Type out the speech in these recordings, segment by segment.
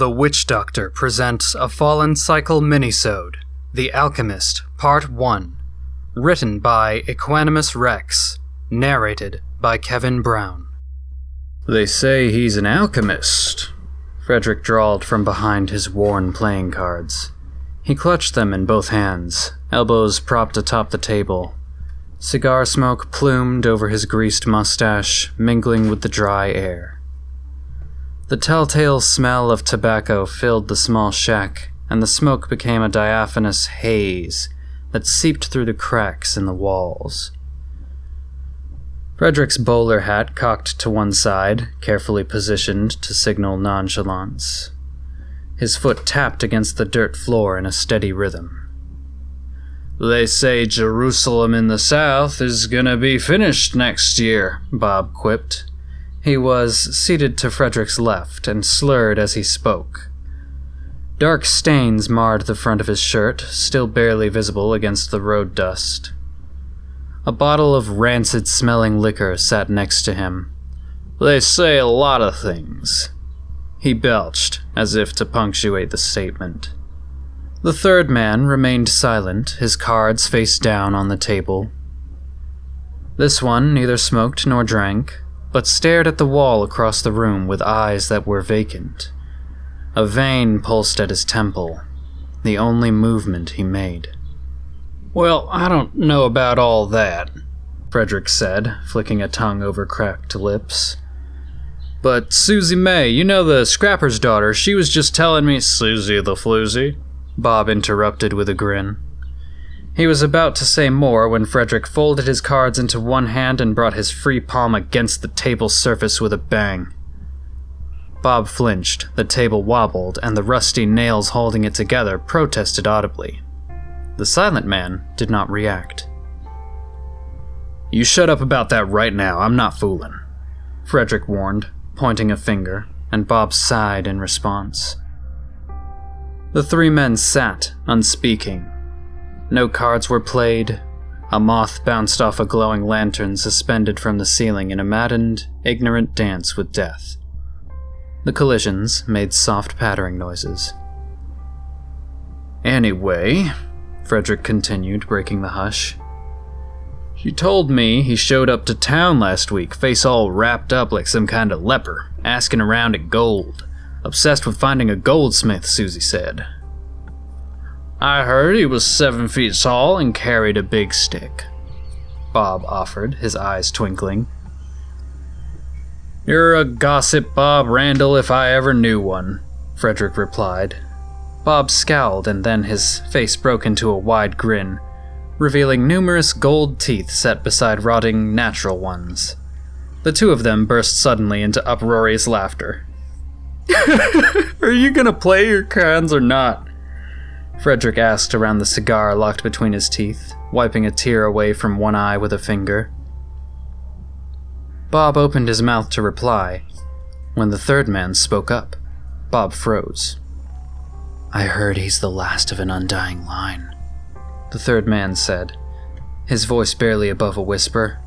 The Witch Doctor presents a Fallen Cycle minisode, The Alchemist, Part 1, written by Equanimous Rex, narrated by Kevin Brown. They say he's an alchemist, Frederick drawled from behind his worn playing cards. He clutched them in both hands, elbows propped atop the table. Cigar smoke plumed over his greased mustache, mingling with the dry air. The telltale smell of tobacco filled the small shack, and the smoke became a diaphanous haze that seeped through the cracks in the walls. Frederick's bowler hat cocked to one side, carefully positioned to signal nonchalance. His foot tapped against the dirt floor in a steady rhythm. They say Jerusalem in the South is gonna be finished next year, Bob quipped. He was seated to Frederick's left and slurred as he spoke. Dark stains marred the front of his shirt, still barely visible against the road dust. A bottle of rancid smelling liquor sat next to him. They say a lot of things. He belched, as if to punctuate the statement. The third man remained silent, his cards face down on the table. This one neither smoked nor drank, but stared at the wall across the room with eyes that were vacant. A vein pulsed at his temple, the only movement he made. Well, I don't know about all that, Frederick said, flicking a tongue over cracked lips. But Susie May, you know the scrapper's daughter, she was just telling me. Susie the floozy? Bob interrupted with a grin. He was about to say more when Frederick folded his cards into one hand and brought his free palm against the table surface with a bang. Bob flinched, the table wobbled, and the rusty nails holding it together protested audibly. The silent man did not react. You shut up about that right now, I'm not fooling, Frederick warned, pointing a finger, and Bob sighed in response. The three men sat, unspeaking, no cards were played. A moth bounced off a glowing lantern suspended from the ceiling in a maddened, ignorant dance with death. The collisions made soft pattering noises. Anyway, Frederick continued, breaking the hush. She told me he showed up to town last week, face all wrapped up like some kind of leper, asking around at gold. Obsessed with finding a goldsmith, Susie said. I heard he was seven feet tall and carried a big stick. Bob offered, his eyes twinkling. You're a gossip, Bob Randall, if I ever knew one, Frederick replied. Bob scowled, and then his face broke into a wide grin, revealing numerous gold teeth set beside rotting natural ones. The two of them burst suddenly into uproarious laughter. Are you gonna play your cards or not? Frederick asked around the cigar locked between his teeth, wiping a tear away from one eye with a finger. Bob opened his mouth to reply. When the third man spoke up, Bob froze. I heard he's the last of an undying line, the third man said, his voice barely above a whisper.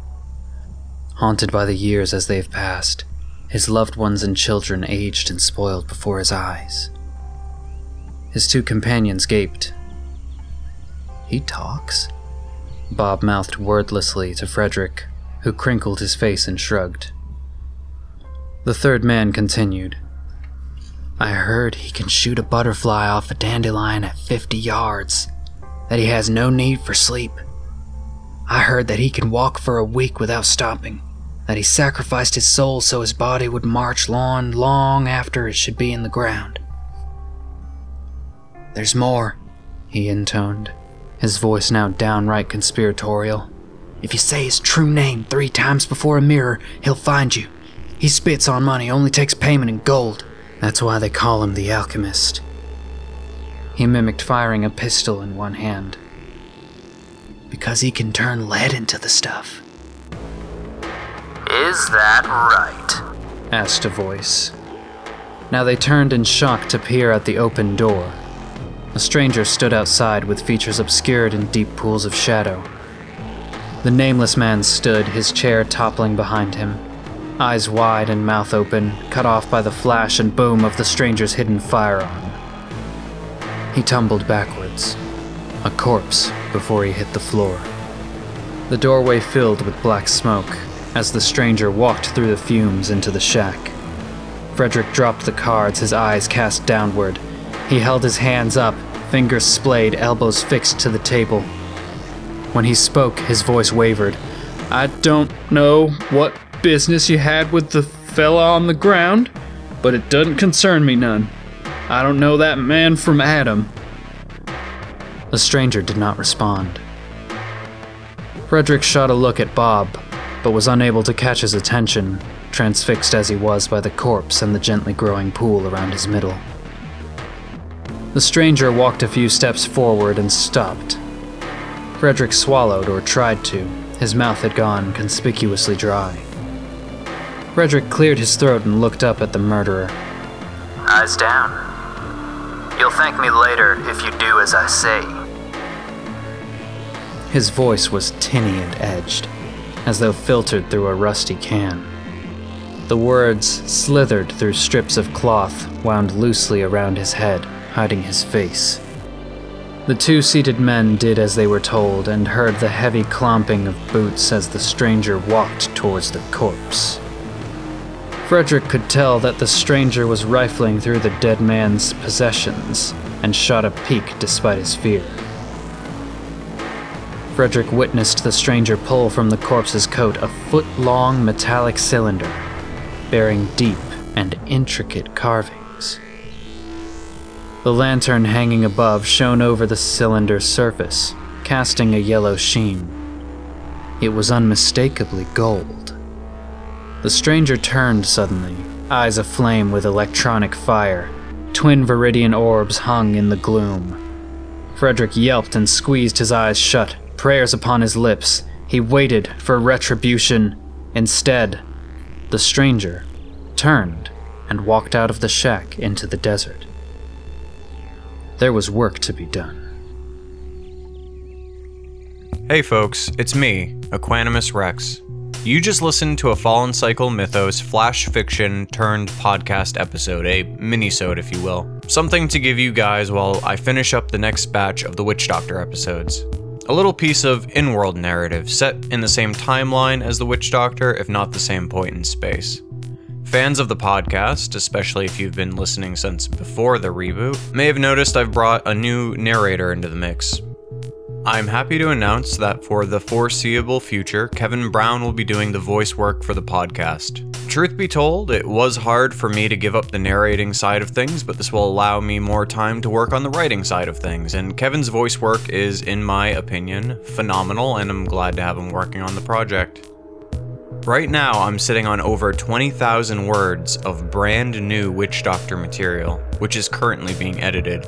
Haunted by the years as they've passed, his loved ones and children aged and spoiled before his eyes. His two companions gaped. He talks? Bob mouthed wordlessly to Frederick, who crinkled his face and shrugged. The third man continued. I heard he can shoot a butterfly off a dandelion at 50 yards, that he has no need for sleep. I heard that he can walk for a week without stopping, that he sacrificed his soul so his body would march long, long after it should be in the ground. There's more, he intoned, his voice now downright conspiratorial. If you say his true name three times before a mirror, he'll find you. He spits on money, only takes payment in gold. That's why they call him the alchemist. He mimicked firing a pistol in one hand. Because he can turn lead into the stuff. Is that right? asked a voice. Now they turned in shock to peer at the open door. A stranger stood outside with features obscured in deep pools of shadow. The nameless man stood, his chair toppling behind him. eyes wide and mouth open, cut off by the flash and boom of the stranger's hidden firearm. He tumbled backwards, a corpse before he hit the floor. The doorway filled with black smoke as the stranger walked through the fumes into the shack. Frederick dropped the cards, his eyes cast downward. He held his hands up, fingers splayed, elbows fixed to the table. When he spoke, his voice wavered. I don't know what business you had with the fella on the ground, but it doesn't concern me none. I don't know that man from Adam. The stranger did not respond. Frederick shot a look at Bob, but was unable to catch his attention, transfixed as he was by the corpse and the gently growing pool around his middle. The stranger walked a few steps forward and stopped. Frederick swallowed, or tried to. His mouth had gone conspicuously dry. Frederick cleared his throat and looked up at the murderer. Eyes down. You'll thank me later if you do as I say. His voice was tinny and edged, as though filtered through a rusty can. The words slithered through strips of cloth wound loosely around his head, hiding his face. The two seated men did as they were told and heard the heavy clomping of boots as the stranger walked towards the corpse. Frederick could tell that the stranger was rifling through the dead man's possessions and shot a peek despite his fear. Frederick witnessed the stranger pull from the corpse's coat a foot long metallic cylinder bearing deep and intricate carvings. The lantern hanging above shone over the cylinder's surface, casting a yellow sheen. It was unmistakably gold. The stranger turned suddenly, eyes aflame with electronic fire. Twin viridian orbs hung in the gloom. Frederick yelped and squeezed his eyes shut, prayers upon his lips. He waited for retribution. Instead, the stranger turned and walked out of the shack into the desert. There was work to be done. Hey folks, it's me, Equanimous Rex. You just listened to a Fallen Cycle Mythos flash fiction turned podcast episode, a mini-sode if you will. Something to give you guys while I finish up the next batch of the Witch Doctor episodes. A little piece of in-world narrative set in the same timeline as the Witch Doctor, if not the same point in space. Fans of the podcast, especially if you've been listening since before the reboot, may have noticed I've brought a new narrator into the mix. I'm happy to announce that for the foreseeable future, Kevin Brown will be doing the voice work for the podcast. Truth be told, it was hard for me to give up the narrating side of things, but this will allow me more time to work on the writing side of things, and Kevin's voice work is, in my opinion, phenomenal, and I'm glad to have him working on the project. Right now, I'm sitting on over 20,000 words of brand new Witch Doctor material, which is currently being edited.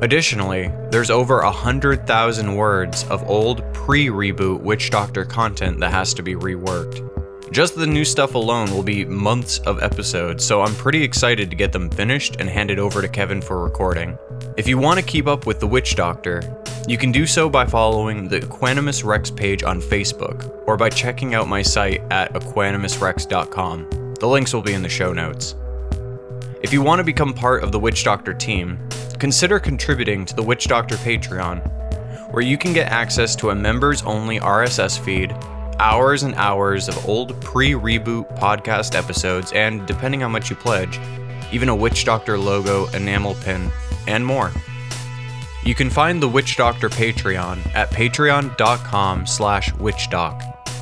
Additionally, there's over 100,000 words of old pre reboot Witch Doctor content that has to be reworked. Just the new stuff alone will be months of episodes, so I'm pretty excited to get them finished and handed over to Kevin for recording. If you want to keep up with the Witch Doctor, you can do so by following the Equanimous Rex page on Facebook or by checking out my site at equanimousrex.com. The links will be in the show notes. If you want to become part of the Witch Doctor team, consider contributing to the Witch Doctor Patreon, where you can get access to a members only RSS feed, hours and hours of old pre reboot podcast episodes, and depending how much you pledge, even a Witch Doctor logo, enamel pin, and more. You can find the Witch Doctor Patreon at patreon.com slash witchdoc.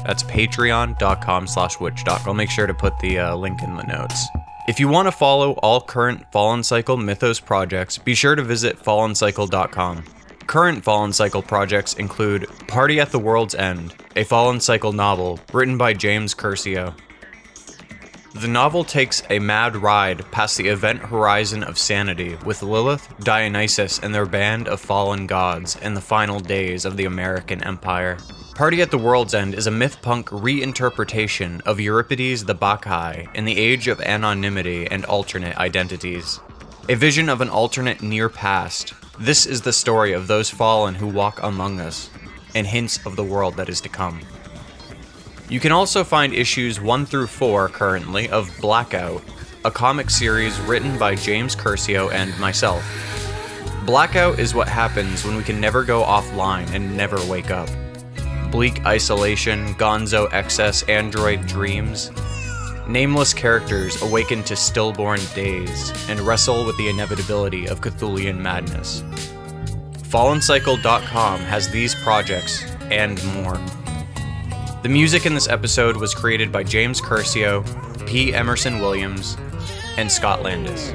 That's patreon.com slash witchdoc. I'll make sure to put the uh, link in the notes. If you want to follow all current Fallen Cycle Mythos projects, be sure to visit fallencycle.com. Current Fallen Cycle projects include Party at the World's End, a Fallen Cycle novel written by James Curcio. The novel takes a mad ride past the event horizon of sanity with Lilith, Dionysus, and their band of fallen gods in the final days of the American Empire. Party at the World's End is a myth punk reinterpretation of Euripides the Bacchae in the age of anonymity and alternate identities. A vision of an alternate near past, this is the story of those fallen who walk among us, and hints of the world that is to come. You can also find issues 1 through 4 currently of Blackout, a comic series written by James Curcio and myself. Blackout is what happens when we can never go offline and never wake up. Bleak isolation, gonzo excess android dreams. Nameless characters awaken to stillborn days and wrestle with the inevitability of Cthulian madness. FallenCycle.com has these projects and more. The music in this episode was created by James Curcio, P. Emerson Williams, and Scott Landis.